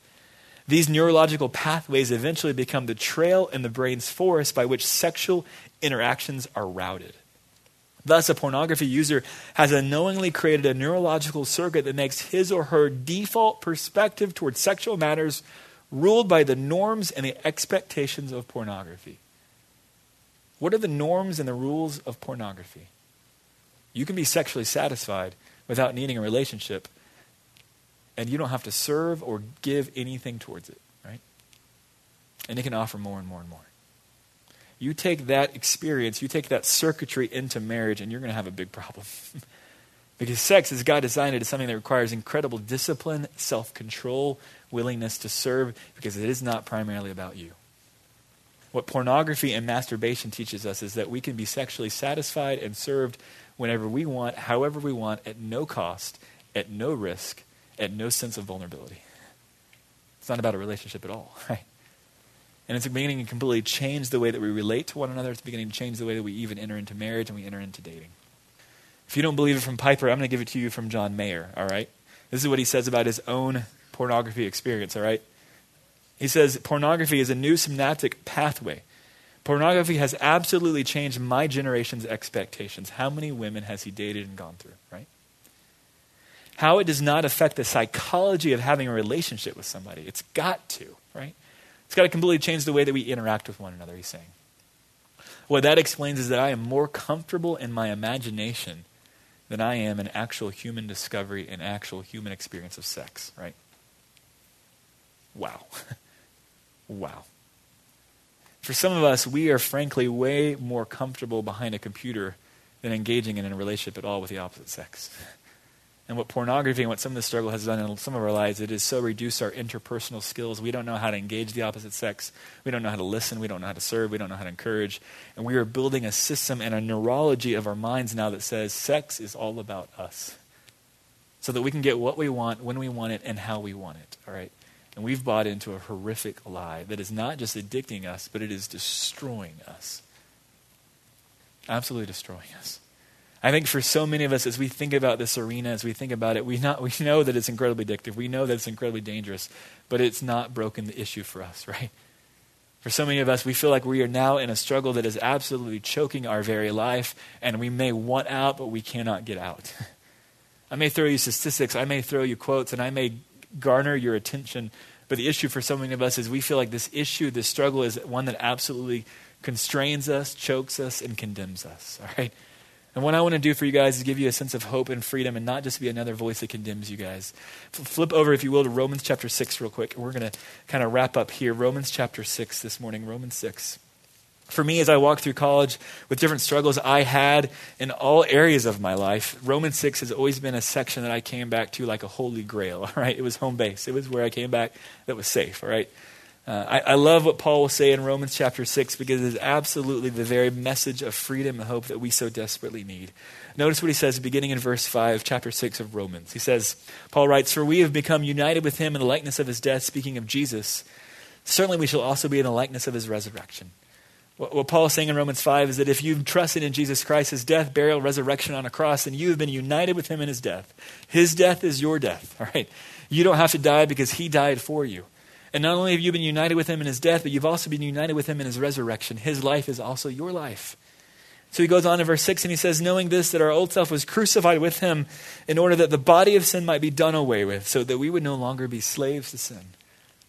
These neurological pathways eventually become the trail in the brain's forest by which sexual interactions are routed. Thus, a pornography user has unknowingly created a neurological circuit that makes his or her default perspective towards sexual matters ruled by the norms and the expectations of pornography. What are the norms and the rules of pornography? You can be sexually satisfied without needing a relationship and you don't have to serve or give anything towards it, right? And it can offer more and more and more. You take that experience, you take that circuitry into marriage, and you're going to have a big problem. [laughs] because sex, as God designed it, is something that requires incredible discipline, self control, willingness to serve, because it is not primarily about you. What pornography and masturbation teaches us is that we can be sexually satisfied and served whenever we want, however we want, at no cost, at no risk, at no sense of vulnerability. It's not about a relationship at all, [laughs] right? And it's beginning to completely change the way that we relate to one another. It's beginning to change the way that we even enter into marriage and we enter into dating. If you don't believe it from Piper, I'm going to give it to you from John Mayer, all right? This is what he says about his own pornography experience, all right? He says, Pornography is a new synaptic pathway. Pornography has absolutely changed my generation's expectations. How many women has he dated and gone through, right? How it does not affect the psychology of having a relationship with somebody. It's got to, right? It's got to completely change the way that we interact with one another, he's saying. What that explains is that I am more comfortable in my imagination than I am in actual human discovery and actual human experience of sex, right? Wow. [laughs] wow. For some of us, we are frankly way more comfortable behind a computer than engaging in a relationship at all with the opposite sex. [laughs] And what pornography and what some of the struggle has done in some of our lives, it has so reduced our interpersonal skills. We don't know how to engage the opposite sex. We don't know how to listen. We don't know how to serve. We don't know how to encourage. And we are building a system and a neurology of our minds now that says sex is all about us. So that we can get what we want, when we want it, and how we want it. All right? And we've bought into a horrific lie that is not just addicting us, but it is destroying us. Absolutely destroying us. I think for so many of us, as we think about this arena, as we think about it, we, not, we know that it's incredibly addictive. We know that it's incredibly dangerous, but it's not broken the issue for us, [laughs] right? For so many of us, we feel like we are now in a struggle that is absolutely choking our very life, and we may want out, but we cannot get out. [laughs] I may throw you statistics, I may throw you quotes, and I may garner your attention, but the issue for so many of us is we feel like this issue, this struggle, is one that absolutely constrains us, chokes us, and condemns us, [laughs] all right? And what I want to do for you guys is give you a sense of hope and freedom and not just be another voice that condemns you guys. Flip over, if you will, to Romans chapter 6 real quick. We're going to kind of wrap up here. Romans chapter 6 this morning. Romans 6. For me, as I walked through college with different struggles I had in all areas of my life, Romans 6 has always been a section that I came back to like a holy grail, [laughs] all right? It was home base. It was where I came back that was safe, all right? Uh, I, I, love what Paul will say in Romans chapter 6 because it is absolutely the very message of freedom and hope that we so desperately need. Notice what he says beginning in verse 5, chapter 6 of Romans. He says, Paul writes, For we have become united with him in the likeness of his death, speaking of Jesus. Certainly we shall also be in the likeness of his resurrection. What, what Paul is saying in Romans 5 is that if you've trusted in Jesus Christ, his death, burial, resurrection on a cross, then you have been united with him in his death. His death is your death, [laughs] all right? You don't have to die because he died for you. And not only have you been united with him in his death, but you've also been united with him in his resurrection. His life is also your life. So he goes on in verse 6 and he says, Knowing this, that our old self was crucified with him in order that the body of sin might be done away with, so that we would no longer be slaves to sin.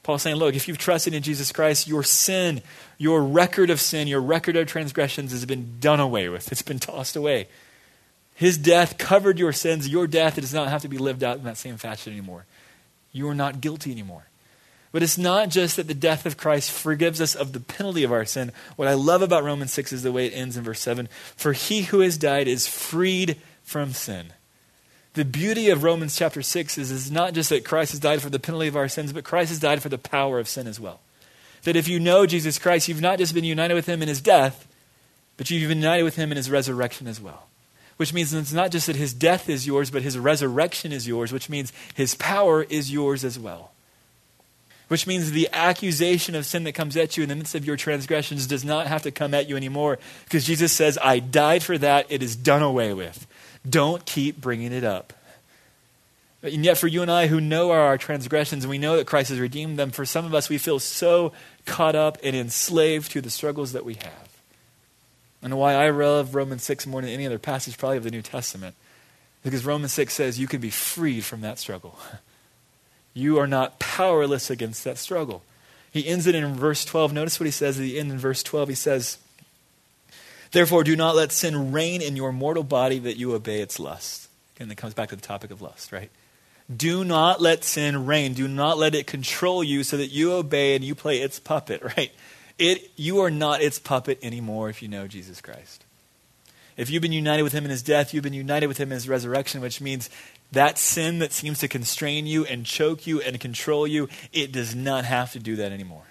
Paul's saying, Look, if you've trusted in Jesus Christ, your sin, your record of sin, your record of transgressions has been done away with. It's been tossed away. His death covered your sins. Your death does not have to be lived out in that same fashion anymore. You are not guilty anymore. But it's not just that the death of Christ forgives us of the penalty of our sin. What I love about Romans 6 is the way it ends in verse 7 For he who has died is freed from sin. The beauty of Romans chapter 6 is, is not just that Christ has died for the penalty of our sins, but Christ has died for the power of sin as well. That if you know Jesus Christ, you've not just been united with him in his death, but you've been united with him in his resurrection as well. Which means it's not just that his death is yours, but his resurrection is yours, which means his power is yours as well which means the accusation of sin that comes at you in the midst of your transgressions does not have to come at you anymore because Jesus says, I died for that. It is done away with. Don't keep bringing it up. And yet, for you and I who know our transgressions and we know that Christ has redeemed them, for some of us, we feel so caught up and enslaved to the struggles that we have. And why I love Romans 6 more than any other passage, probably of the New Testament, because Romans 6 says you can be freed from that struggle. [laughs] You are not powerless against that struggle. He ends it in verse 12. Notice what he says at the end in verse 12. He says, Therefore, do not let sin reign in your mortal body that you obey its lust. And it comes back to the topic of lust, right? Do not let sin reign. Do not let it control you so that you obey and you play its puppet, [laughs] right? It, you are not its puppet anymore if you know Jesus Christ. If you've been united with him in his death, you've been united with him in his resurrection, which means that sin that seems to constrain you and choke you and control you, it does not have to do that anymore.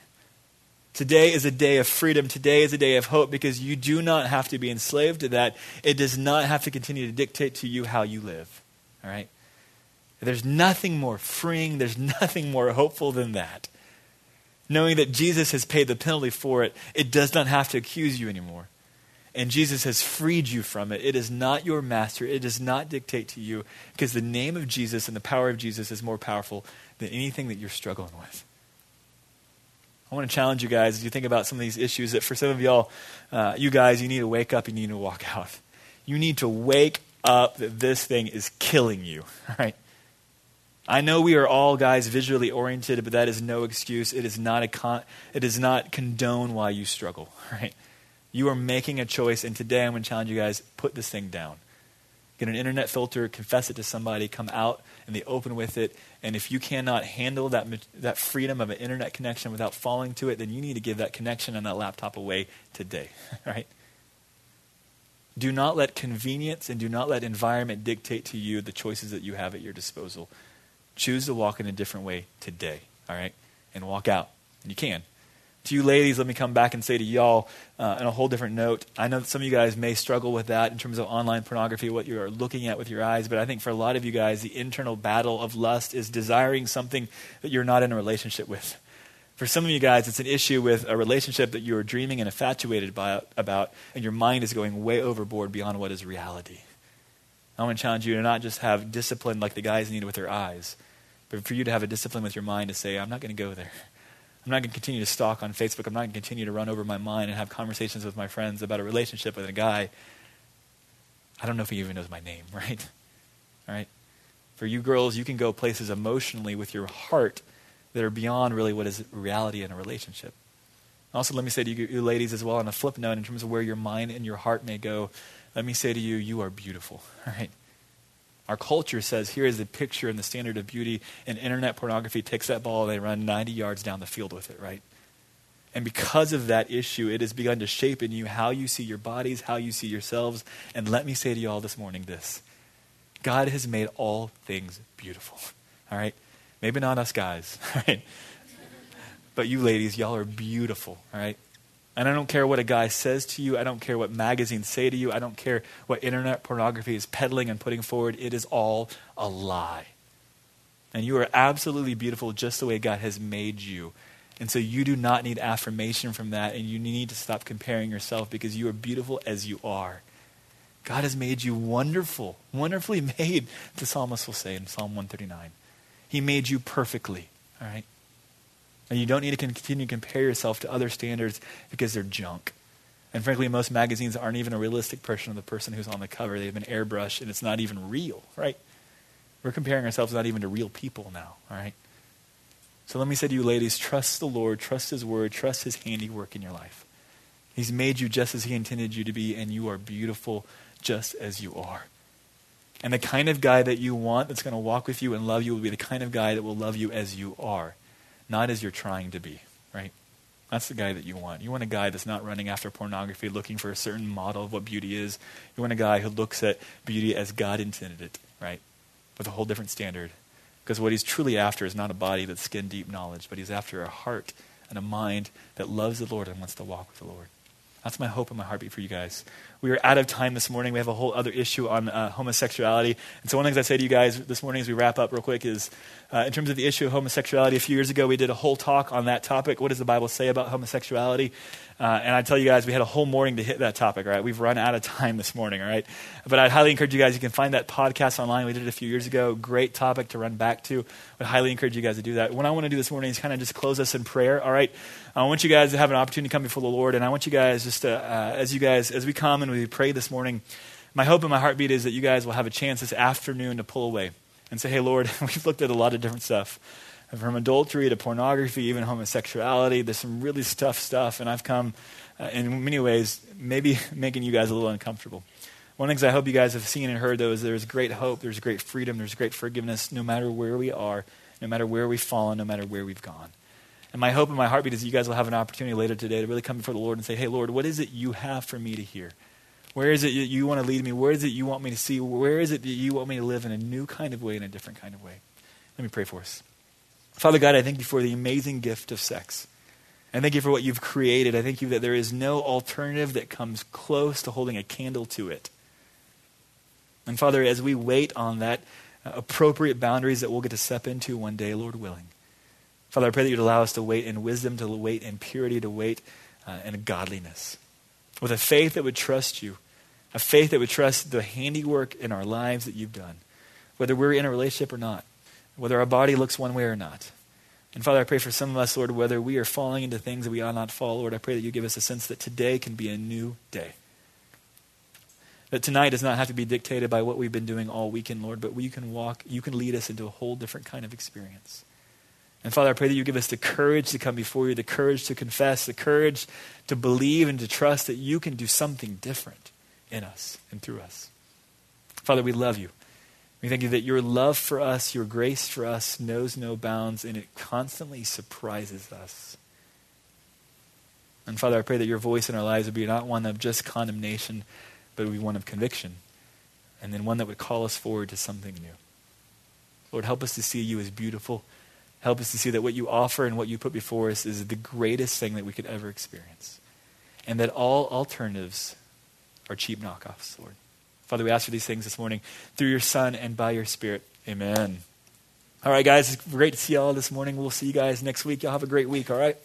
Today is a day of freedom. Today is a day of hope because you do not have to be enslaved to that. It does not have to continue to dictate to you how you live. All right? There's nothing more freeing, there's [laughs] nothing more hopeful than that. Knowing that Jesus has paid the penalty for it, it does not have to accuse you anymore and Jesus has freed you from it. It is not your master. It does not dictate to you because the name of Jesus and the power of Jesus is more powerful than anything that you're struggling with. I want to challenge you guys as you think about some of these issues that for some of y'all, uh, you guys, you need to wake up, you need to walk [laughs] out. You need to wake up that this thing is killing you, [laughs] right? I know we are all guys visually oriented, but that is no excuse. It is not a con- it does not condone why you struggle, [laughs] right? You are making a choice, and today I'm going to challenge you guys put this thing down. Get an internet filter, confess it to somebody, come out in the open with it. And if you cannot handle that, that freedom of an internet connection without falling to it, then you need to give that connection and that laptop away today, [laughs] right? Do not let convenience and do not let environment dictate to you the choices that you have at your disposal. Choose to walk in a different way today, all right? And walk out. And you can to you ladies, let me come back and say to y'all uh, on a whole different note. I know that some of you guys may struggle with that in terms of online pornography, what you are looking at with your eyes, but I think for a lot of you guys, the internal battle of lust is desiring something that you're not in a relationship with. For some of you guys, it's an issue with a relationship that you're dreaming and infatuated by, about, and your mind is going way overboard beyond what is reality. I want to challenge you to not just have discipline like the guys need with their eyes, but for you to have a discipline with your mind to say, I'm not going to go there. I'm not going to continue to stalk on Facebook. I'm not going to continue to run over my mind and have conversations with my friends about a relationship with a guy. I don't know if he even knows my name, [laughs] right? All right? For you girls, you can go places emotionally with your heart that are beyond really what is reality in a relationship. Also, let me say to you, you ladies as well, on a flip note, in terms of where your mind and your heart may go, let me say to you, you are beautiful, [laughs] all right? Our culture says here is the picture and the standard of beauty, and internet pornography takes that ball and they run 90 yards down the field with it, right? And because of that issue, it has begun to shape in you how you see your bodies, how you see yourselves. And let me say to you all this morning this God has made all things beautiful, [laughs] all right? Maybe not us guys, [laughs] all right? But you ladies, y'all are beautiful, all right? And I don't care what a guy says to you. I don't care what magazines say to you. I don't care what internet pornography is peddling and putting forward. It is all a lie. And you are absolutely beautiful just the way God has made you. And so you do not need affirmation from that, and you need to stop comparing yourself because you are beautiful as you are. God has made you wonderful, wonderfully [laughs] made, the psalmist will say in Psalm 139. He made you perfectly, all right? And you don't need to continue to compare yourself to other standards because they're junk. And frankly, most magazines aren't even a realistic person of the person who's on the cover. They've been airbrushed, and it's not even real, right? We're comparing ourselves not even to real people now, all right? So let me say to you, ladies, trust the Lord, trust His word, trust His handiwork in your life. He's made you just as He intended you to be, and you are beautiful just as you are. And the kind of guy that you want that's going to walk with you and love you will be the kind of guy that will love you as you are, not as you're trying to be, right? That's the guy that you want. You want a guy that's not running after pornography, looking for a certain model of what beauty is. You want a guy who looks at beauty as God intended it, right? With a whole different standard. Because what he's truly after is not a body that's skin deep knowledge, but he's after a heart and a mind that loves the Lord and wants to walk with the Lord. That's my hope and my heartbeat for you guys. We are out of time this morning. We have a whole other issue on uh, homosexuality. And so, one of the things I say to you guys this morning as we wrap up real quick is uh, in terms of the issue of homosexuality, a few years ago we did a whole talk on that topic. What does the Bible say about homosexuality? Uh, and I tell you guys, we had a whole morning to hit that topic, right? We've run out of time this morning, all right? But I'd highly encourage you guys, you can find that podcast online. We did it a few years ago. Great topic to run back to. I'd highly encourage you guys to do that. What I want to do this morning is kind of just close us in prayer, all right? I want you guys to have an opportunity to come before the Lord, and I want you guys just to, uh, as you guys, as we come and we pray this morning, my hope and my heartbeat is that you guys will have a chance this afternoon to pull away and say, hey, Lord, [laughs] we've looked at a lot of different stuff from adultery to pornography, even homosexuality. There's some really tough stuff, and I've come uh, in many ways, maybe [laughs] making you guys a little uncomfortable. One of the things I hope you guys have seen and heard, though, is there's great hope, there's great freedom, there's great forgiveness, no matter where we are, no matter where we've fallen, no matter where we've gone. And my hope and my heartbeat is you guys will have an opportunity later today to really come before the Lord and say, hey, Lord, what is it you have for me to hear? Where is it you want to lead me? Where is it you want me to see? Where is it that you want me to live in a new kind of way, in a different kind of way? Let me pray for us. Father God, I thank you for the amazing gift of sex. I thank you for what you've created. I thank you that there is no alternative that comes close to holding a candle to it. And Father, as we wait on that uh, appropriate boundaries that we'll get to step into one day, Lord willing, Father, I pray that you'd allow us to wait in wisdom, to wait in purity, to wait uh, in godliness. With a faith that would trust you, a faith that would trust the handiwork in our lives that you've done, whether we're in a relationship or not, whether our body looks one way or not. And Father, I pray for some of us, Lord, whether we are falling into things that we ought not fall, Lord, I pray that you give us a sense that today can be a new day. That tonight does not have to be dictated by what we've been doing all weekend, Lord, but we can walk, you can lead us into a whole different kind of experience. And Father, I pray that you give us the courage to come before you, the courage to confess, the courage to believe and to trust that you can do something different in us and through us. Father, we love you. We thank you that your love for us, your grace for us knows no bounds, and it constantly surprises us. And Father, I pray that your voice in our lives would be not one of just condemnation, but it would be one of conviction, and then one that would call us forward to something new. Lord, help us to see you as beautiful. Help us to see that what you offer and what you put before us is the greatest thing that we could ever experience. And that all alternatives are cheap knockoffs, Lord. Father, we ask for these things this morning through your Son and by your Spirit. Amen. All right, guys, it's great to see you all this morning. We'll see you guys next week. Y'all have a great week, all right?